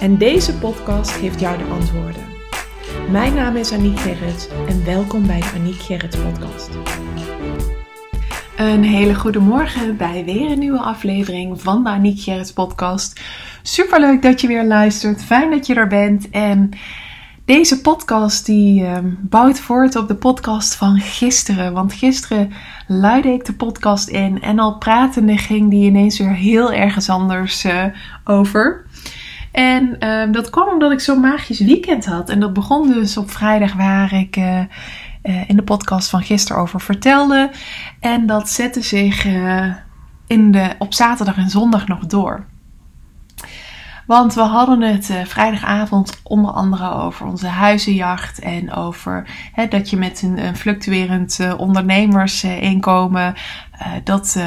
En deze podcast geeft jou de antwoorden. Mijn naam is Aniek Gerrits en welkom bij de Aniek Gerrits podcast. Een hele goede morgen bij weer een nieuwe aflevering van de Aniek Gerrits podcast. Super leuk dat je weer luistert. Fijn dat je er bent. En deze podcast die uh, bouwt voort op de podcast van gisteren. Want gisteren luidde ik de podcast in en al pratende ging die ineens weer heel ergens anders uh, over. En uh, dat kwam omdat ik zo'n magisch weekend had. En dat begon dus op vrijdag waar ik uh, uh, in de podcast van gisteren over vertelde. En dat zette zich in de, op zaterdag en zondag nog door. Want we hadden het uh, vrijdagavond onder andere over onze huizenjacht en over hè, dat je met een, fluctuerend uh, ondernemersinkomen, uh, dat,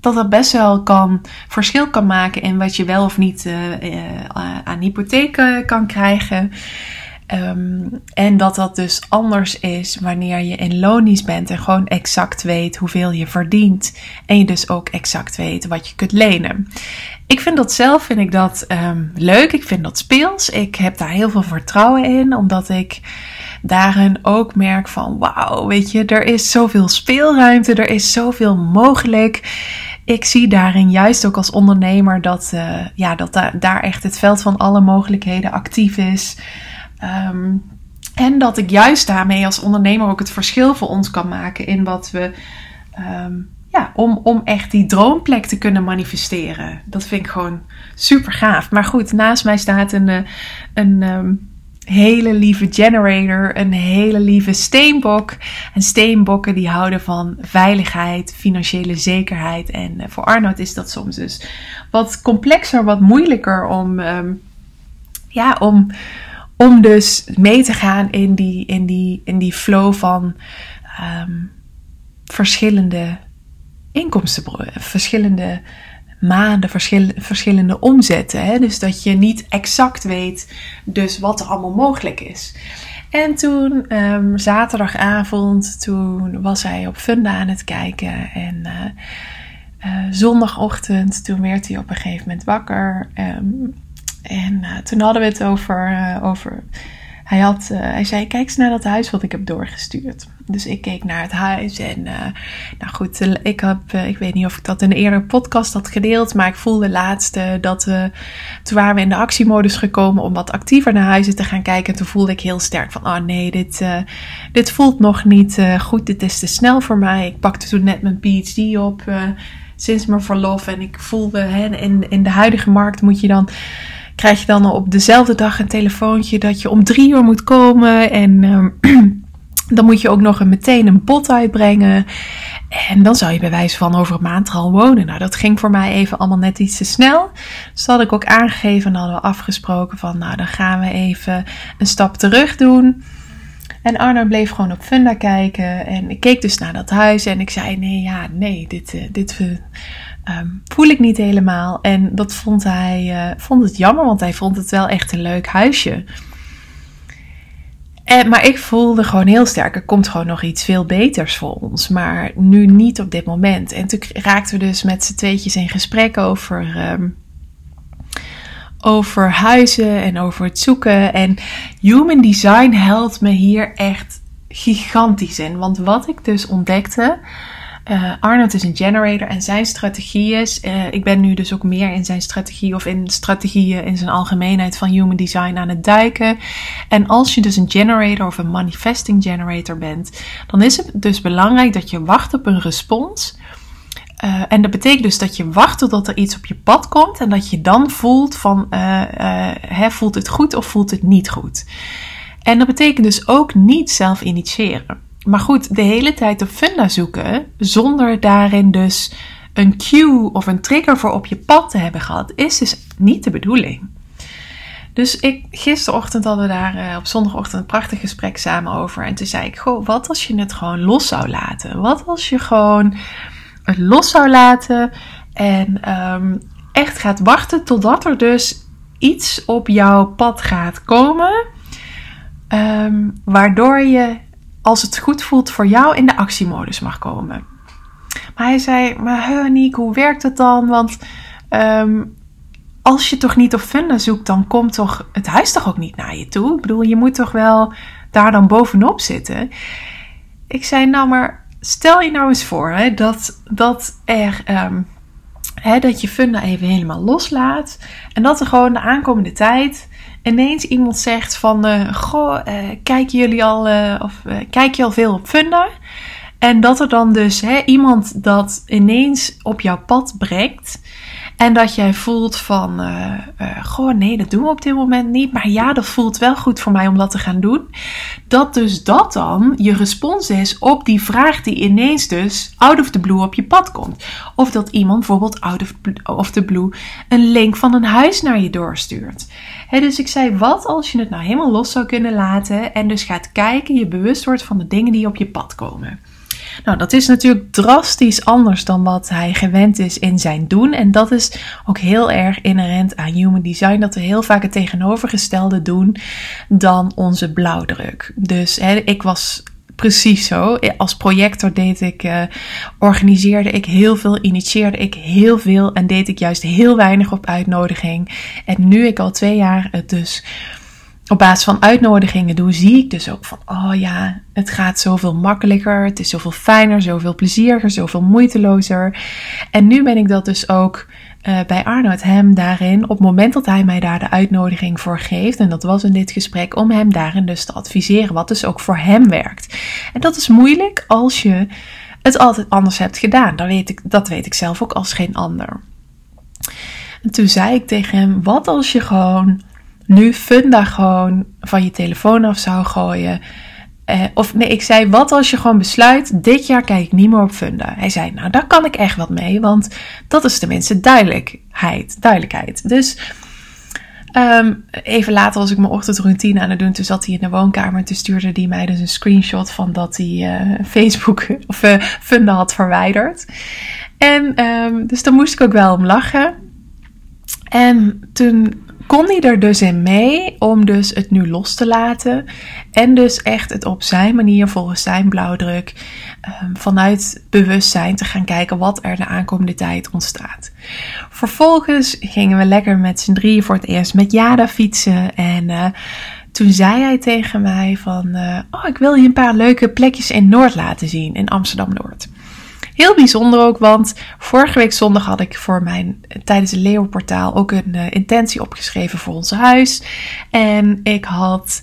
dat dat best wel kan verschil kan maken in wat je wel of niet aan hypotheek kan krijgen. Um, en dat dat dus anders is wanneer je in lonies bent en gewoon exact weet hoeveel je verdient. En je dus ook exact weet wat je kunt lenen. Ik vind dat zelf vind ik dat um, leuk. Ik vind dat speels. Ik heb daar heel veel vertrouwen in, omdat ik daarin ook merk van wauw, weet je, er is zoveel speelruimte, er is zoveel mogelijk. Ik zie daarin juist ook als ondernemer dat, uh, ja, dat da daar echt het veld van alle mogelijkheden actief is. Um, en dat ik juist daarmee als ondernemer ook het verschil voor ons kan maken in wat we. Um, ja, om, om echt die droomplek te kunnen manifesteren. Dat vind ik gewoon super gaaf. Maar goed, naast mij staat een, eh, een um, hele lieve generator, een hele lieve steenbok. En steenbokken die houden van veiligheid, financiële zekerheid. En uh, voor Arnoud is dat soms dus wat complexer, wat moeilijker om, ja, om, om dus mee te gaan in die, in die, in die flow van um, verschillende inkomsten, verschillende maanden, verschillende omzetten. Hè? Dus dat je niet exact weet dus wat er allemaal mogelijk is. En toen, um, zaterdagavond, toen was hij op Funda aan het kijken. En uh, uh, zondagochtend, toen werd hij op een gegeven moment wakker. Um, en uh, toen hadden we het over, over hij, had, uh, hij zei: Kijk eens naar dat huis wat ik heb doorgestuurd. Dus ik keek naar het huis. En nou goed, ik, heb, ik weet niet of ik dat in een eerdere podcast had gedeeld. Maar ik voelde laatst dat we. Toen waren we in de actiemodus gekomen om wat actiever naar huizen te gaan kijken. En toen voelde ik heel sterk van: Oh nee, dit, dit voelt nog niet goed. Dit is te snel voor mij. Ik pakte toen net mijn PhD op sinds mijn verlof. En ik voelde hè, in, in de huidige markt moet je dan krijg je dan op dezelfde dag een telefoontje dat je om drie uur moet komen. En uh, dan moet je ook nog meteen een bod uitbrengen. En dan zou je bij wijze van over een maand al wonen. Nou, dat ging voor mij even allemaal net iets te snel. Dus dat had ik ook aangegeven en hadden we afgesproken van, nou, dan gaan we even een stap terug doen. En Arno bleef gewoon op Funda kijken. En ik keek dus naar dat huis en ik zei, nee, ja, nee, dit, uh, dit um, voel ik niet helemaal. En dat vond hij uh, vond het jammer, want hij vond het wel echt een leuk huisje. En, maar ik voelde gewoon heel sterk, er komt gewoon nog iets veel beters voor ons. Maar nu niet op dit moment. En toen raakten we dus met z'n tweetjes in gesprek over, um, over huizen en over het zoeken. En human design helpt me hier echt gigantisch in. Want wat ik dus ontdekte uh, Arnold is een generator en zijn strategie is. Uh, ik ben nu dus ook meer in zijn strategie of in strategieën in zijn algemeenheid van human design aan het duiken. En als je dus een generator of een manifesting generator bent, dan is het dus belangrijk dat je wacht op een respons. Uh, en dat betekent dus dat je wacht totdat er iets op je pad komt en dat je dan voelt van hè, voelt het goed of voelt het niet goed. En dat betekent dus ook niet zelf initiëren. Maar goed, de hele tijd op funda zoeken, zonder daarin dus een cue of een trigger voor op je pad te hebben gehad, is dus niet de bedoeling. Dus ik, gisterochtend hadden we daar uh, op zondagochtend een prachtig gesprek samen over. En toen zei ik, goh, wat als je het gewoon los zou laten? Wat als je gewoon het los zou laten en um, echt gaat wachten totdat er dus iets op jouw pad gaat komen. Um, waardoor je, als het goed voelt voor jou, in de actiemodus mag komen. Maar hij zei, maar Haniek, hoe werkt het dan? Want um, als je toch niet op Funda zoekt, dan komt toch het huis toch ook niet naar je toe? Ik bedoel, je moet toch wel daar dan bovenop zitten? Ik zei, nou maar stel je nou eens voor hè, dat, dat er... Hè, dat je Funda even helemaal loslaat. En dat er gewoon de aankomende tijd ineens iemand zegt van... Uh, goh, uh, kijken jullie al... Uh, of kijk je al veel op Funda? En dat er dan dus hè, iemand dat ineens op jouw pad brengt... En dat jij voelt van, uh, uh, goh, nee, dat doen we op dit moment niet. Maar ja, dat voelt wel goed voor mij om dat te gaan doen. Dat dus dat dan je respons is op die vraag die ineens dus out of the blue op je pad komt. Of dat iemand bijvoorbeeld out of the blue een link van een huis naar je doorstuurt. Dus ik zei, wat als je het nou helemaal los zou kunnen laten en dus gaat kijken, je bewust wordt van de dingen die op je pad komen. Nou, dat is natuurlijk drastisch anders dan wat hij gewend is in zijn doen. En dat is ook heel erg inherent aan human design, dat we heel vaak het tegenovergestelde doen dan onze blauwdruk. Dus hè, ik was precies zo. Als projector deed ik, uh, organiseerde ik heel veel, initieerde ik heel veel en deed ik juist heel weinig op uitnodiging. En nu ik al twee jaar het dus op basis van uitnodigingen doe, zie ik dus ook van, oh ja, het gaat zoveel makkelijker, het is zoveel fijner, zoveel plezieriger, zoveel moeitelozer. En nu ben ik dat dus ook uh, bij Arnoud hem daarin, op het moment dat hij mij daar de uitnodiging voor geeft, en dat was in dit gesprek, om hem daarin dus te adviseren, wat dus ook voor hem werkt. En dat is moeilijk als je het altijd anders hebt gedaan. Dat weet ik, dat weet ik zelf ook als geen ander. En toen zei ik tegen hem: Wat als je gewoon nu Funda gewoon van je telefoon af zou gooien. Eh, of nee, ik zei, wat als je gewoon besluit, dit jaar kijk ik niet meer op Funda. Hij zei, nou daar kan ik echt wat mee, want dat is tenminste duidelijkheid. duidelijkheid. Dus um, even later was ik mijn ochtendroutine aan het doen. Toen zat hij in de woonkamer. Toen stuurde hij mij dus een screenshot van dat hij uh, Facebook of uh, Funda had verwijderd. En um, dus daar moest ik ook wel om lachen. En toen kon hij er dus in mee om dus het nu los te laten. En dus echt het op zijn manier, volgens zijn blauwdruk, ehm, vanuit bewustzijn te gaan kijken wat er de aankomende tijd ontstaat. Vervolgens gingen we lekker met z'n drieën voor het eerst met Jada fietsen. En uh, toen zei hij tegen mij van, uh, oh ik wil je een paar leuke plekjes in Noord laten zien, in Amsterdam-Noord. Heel bijzonder ook, want vorige week zondag had ik voor mijn tijdens het Leeuwportaal ook een uh, intentie opgeschreven voor ons huis. En ik had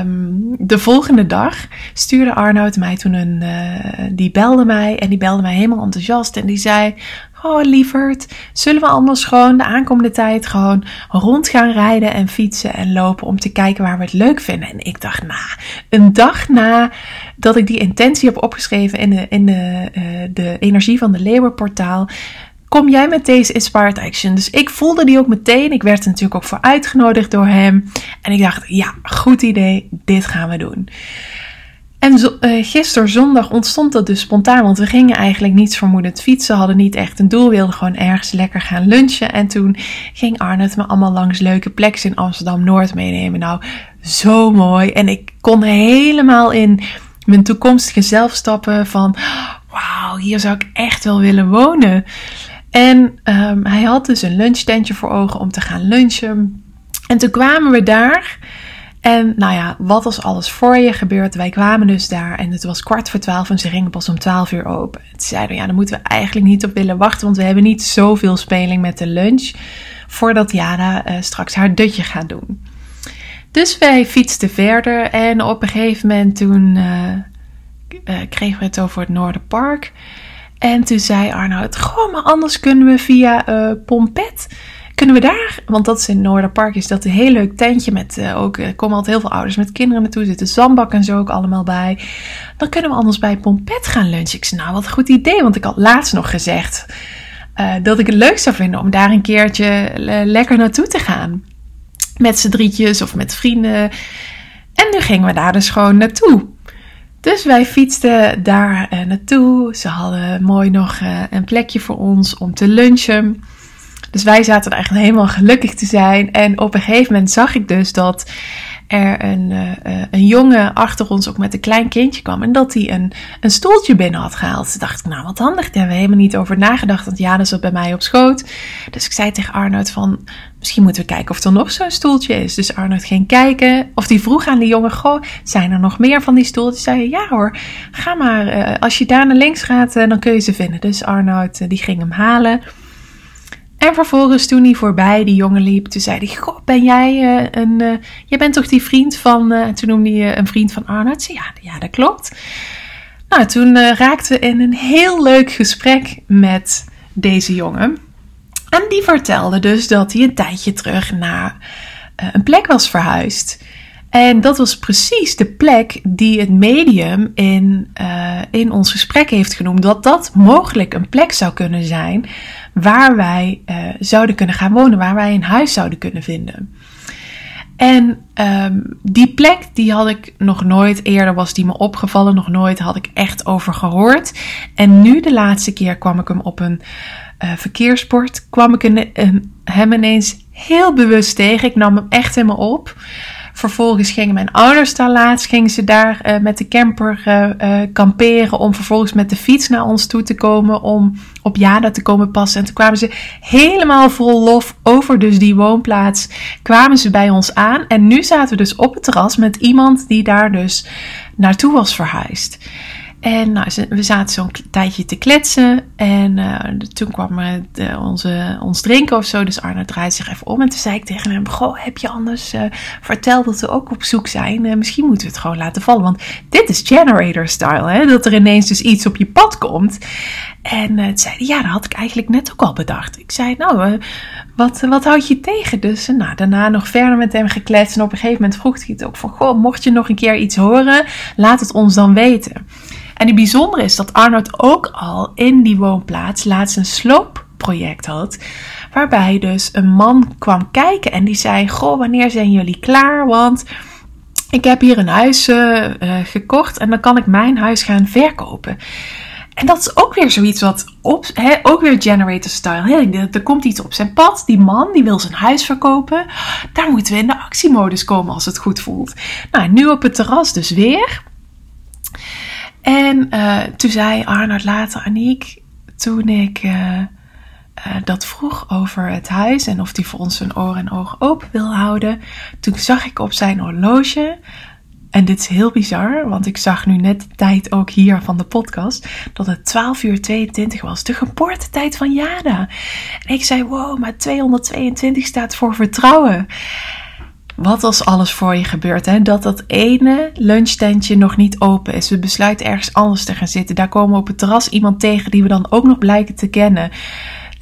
um, de volgende dag stuurde Arnoud mij toen een, uh, die belde mij en die belde mij helemaal enthousiast en die zei, Oh, lieverd, zullen we anders gewoon de aankomende tijd gewoon rond gaan rijden en fietsen en lopen om te kijken waar we het leuk vinden? En ik dacht, na, een dag na dat ik die intentie heb opgeschreven in de, in de, uh, de energie van de Leeuwenportaal, kom jij met deze Inspired Action. Dus ik voelde die ook meteen. Ik werd er natuurlijk ook voor uitgenodigd door hem. En ik dacht, ja, goed idee, dit gaan we doen. En zo, uh, gisteren zondag ontstond dat dus spontaan, want we gingen eigenlijk niets vermoedend fietsen, hadden niet echt een doel, wilden gewoon ergens lekker gaan lunchen. En toen ging Arnold me allemaal langs leuke plekken in Amsterdam-Noord meenemen. Nou, zo mooi. En ik kon helemaal in mijn toekomstige zelf stappen van, wauw, hier zou ik echt wel willen wonen. En um, hij had dus een lunchtentje voor ogen om te gaan lunchen. En toen kwamen we daar. En nou ja, wat als alles voor je gebeurt? Wij kwamen dus daar en het was kwart voor twaalf en ze gingen pas om twaalf uur open. Toen zeiden we, ja, daar moeten we eigenlijk niet op willen wachten, want we hebben niet zoveel speling met de lunch voordat Jana uh, straks haar dutje gaat doen. Dus wij fietsten verder en op een gegeven moment toen uh, uh, kregen we het over het Noorderpark. En toen zei Arnoud, goh, maar anders kunnen we via Pompet kunnen we daar, want dat is in Noorderpark, is dat een heel leuk tentje met uh, ook, er komen altijd heel veel ouders met kinderen naartoe, zitten zandbak en zo ook allemaal bij. Dan kunnen we anders bij Pompet gaan lunchen. Ik zei, nou wat een goed idee, want ik had laatst nog gezegd uh, dat ik het leuk zou vinden om daar een keertje lekker naartoe te gaan. met z'n drietjes of met vrienden. En nu gingen we daar dus gewoon naartoe. Dus wij fietsten daar uh, naartoe. Ze hadden mooi nog een plekje voor ons om te lunchen. Dus wij zaten er eigenlijk helemaal gelukkig te zijn. En op een gegeven moment zag ik dus dat er een, uh, een jongen achter ons ook met een klein kindje kwam. En dat hij een, een stoeltje binnen had gehaald. Dus dacht ik, nou wat handig. Daar hebben we helemaal niet over nagedacht. Want Jana zat bij mij op schoot. Dus ik zei tegen Arnoud van, misschien moeten we kijken of er nog zo'n stoeltje is. Dus Arnoud ging kijken. Of die vroeg aan die jongen, goh, zijn er nog meer van die stoeltjes? Zei ja hoor, ga maar. Uh, als je daar naar links gaat, dan kun je ze vinden. Dus Arnoud, die ging hem halen. En vervolgens toen hij voorbij die jongen liep, toen zei hij, goh, ben jij uh, een, uh, jij bent toch die vriend van, uh, toen noemde hij een vriend van Arnold? Ja, ja, dat klopt. Nou, toen raakten we in een heel leuk gesprek met deze jongen. En die vertelde dus dat hij een tijdje terug naar een plek was verhuisd. En dat was precies de plek die het medium in, in ons gesprek heeft genoemd. Dat dat mogelijk een plek zou kunnen zijn waar wij uh, zouden kunnen gaan wonen, waar wij een huis zouden kunnen vinden. En um, die plek, die had ik nog nooit eerder, was die me opgevallen, nog nooit had ik echt over gehoord. En nu de laatste keer kwam ik hem op een uh, verkeersbord, kwam ik hem ineens heel bewust tegen. Ik nam hem echt helemaal op. Vervolgens gingen mijn ouders daar laatst, gingen ze daar uh, met de camper uh, kamperen om vervolgens met de fiets naar ons toe te komen om op Jada te komen passen. En toen kwamen ze helemaal vol lof over dus die woonplaats, kwamen ze bij ons aan. En nu zaten we dus op het terras met iemand die daar dus naartoe was verhuisd. En nou, we zaten zo'n tijdje te kletsen. En uh, toen kwam de, onze, ons drinken of zo. Dus Arno draaide zich even om. En toen zei ik tegen hem: Goh, heb je anders uh, verteld dat we ook op zoek zijn? Misschien moeten we het gewoon laten vallen. Want dit is generator style. Hè? Dat er ineens dus iets op je pad komt. En zei hij: Ja, dat had ik eigenlijk net ook al bedacht. Ik zei: Nou, wat, wat houd je tegen? Dus nou, daarna nog verder met hem gekletst. En op een gegeven moment vroeg hij het ook van: Goh, mocht je nog een keer iets horen, laat het ons dan weten. En het bijzondere is dat Arnold ook al in die woonplaats laatst een sloopproject had. Waarbij dus een man kwam kijken en die zei: Goh, wanneer zijn jullie klaar? Want ik heb hier een huis uh, gekocht en dan kan ik mijn huis gaan verkopen. En dat is ook weer zoiets wat op, ook weer generator style. Hè? Er komt iets op zijn pad. Die man die wil zijn huis verkopen. Daar moeten we in de actiemodus komen als het goed voelt. Nou, nu op het terras dus weer. En uh, toen zei Arnold later, Aniek, toen ik uh, uh, dat vroeg over het huis en of hij voor ons zijn oren en ogen open wil houden, toen zag ik op zijn horloge, en dit is heel bizar, want ik zag nu net de tijd ook hier van de podcast, dat het 12 uur 22 was, de geboortetijd van Jada. En ik zei, wow, maar 222 staat voor vertrouwen wat als alles voor je gebeurt. Hè? Dat dat ene lunchtentje nog niet open is. We besluiten ergens anders te gaan zitten. Daar komen we op het terras iemand tegen die we dan ook nog blijken te kennen.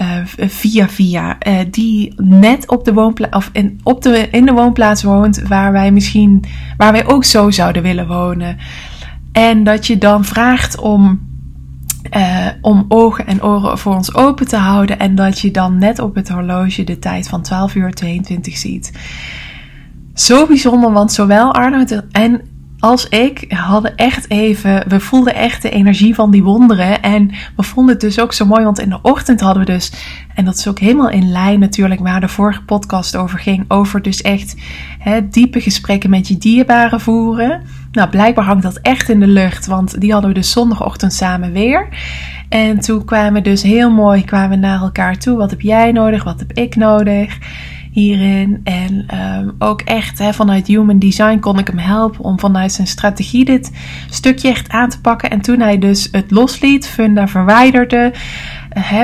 Uh, via via. Uh, die net op de woonplaats of in, op de, in de woonplaats woont waar wij misschien waar wij ook zo zouden willen wonen. En dat je dan vraagt om, uh, om ogen en oren voor ons open te houden. En dat je dan net op het horloge de tijd van 12 uur 22 ziet zo bijzonder, want zowel Arnoud en als ik hadden echt even, we voelden echt de energie van die wonderen. En we vonden het dus ook zo mooi, want in de ochtend hadden we dus, en dat is ook helemaal in lijn natuurlijk waar de vorige podcast over ging, over dus echt hè, diepe gesprekken met je dierbaren voeren. Nou, blijkbaar hangt dat echt in de lucht, want die hadden we dus zondagochtend samen weer. En toen kwamen we dus heel mooi kwamen naar elkaar toe. Wat heb jij nodig? Wat heb ik nodig? Hierin. En um, ook echt vanuit Human Design kon ik hem helpen om vanuit zijn strategie dit stukje echt aan te pakken. En toen hij dus het losliet, Funda verwijderde,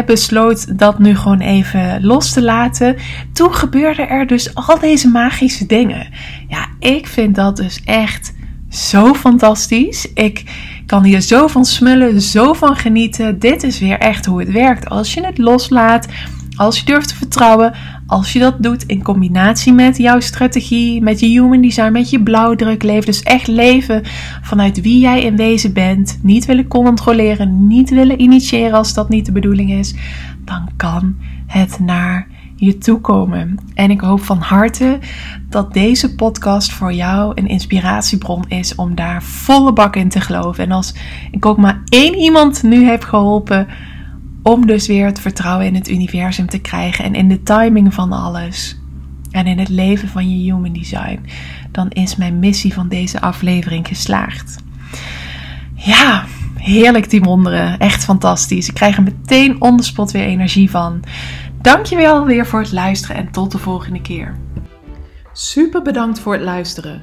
besloot dat nu gewoon even los te laten. Toen gebeurden er dus al deze magische dingen. Ja, ik vind dat dus echt zo fantastisch. Ik kan hier zo van smullen, zo van genieten. Dit is weer echt hoe het werkt. Als je het loslaat, als je durft te vertrouwen, als je dat doet in combinatie met jouw strategie, met je human design, met je blauwdruk leven. Dus echt leven vanuit wie jij in wezen bent. Niet willen controleren, niet willen initiëren als dat niet de bedoeling is. Dan kan het naar je toekomen. En ik hoop van harte dat deze podcast voor jou een inspiratiebron is om daar volle bak in te geloven. En als ik ook maar één iemand nu heb geholpen om dus weer het vertrouwen in het universum te krijgen en in de timing van alles. En in het leven van je human design, dan is mijn missie van deze aflevering geslaagd. Ja, heerlijk die wonderen. Echt fantastisch. Ik krijg er meteen on the spot weer energie van. Dankjewel weer voor het luisteren en tot de volgende keer. Super bedankt voor het luisteren.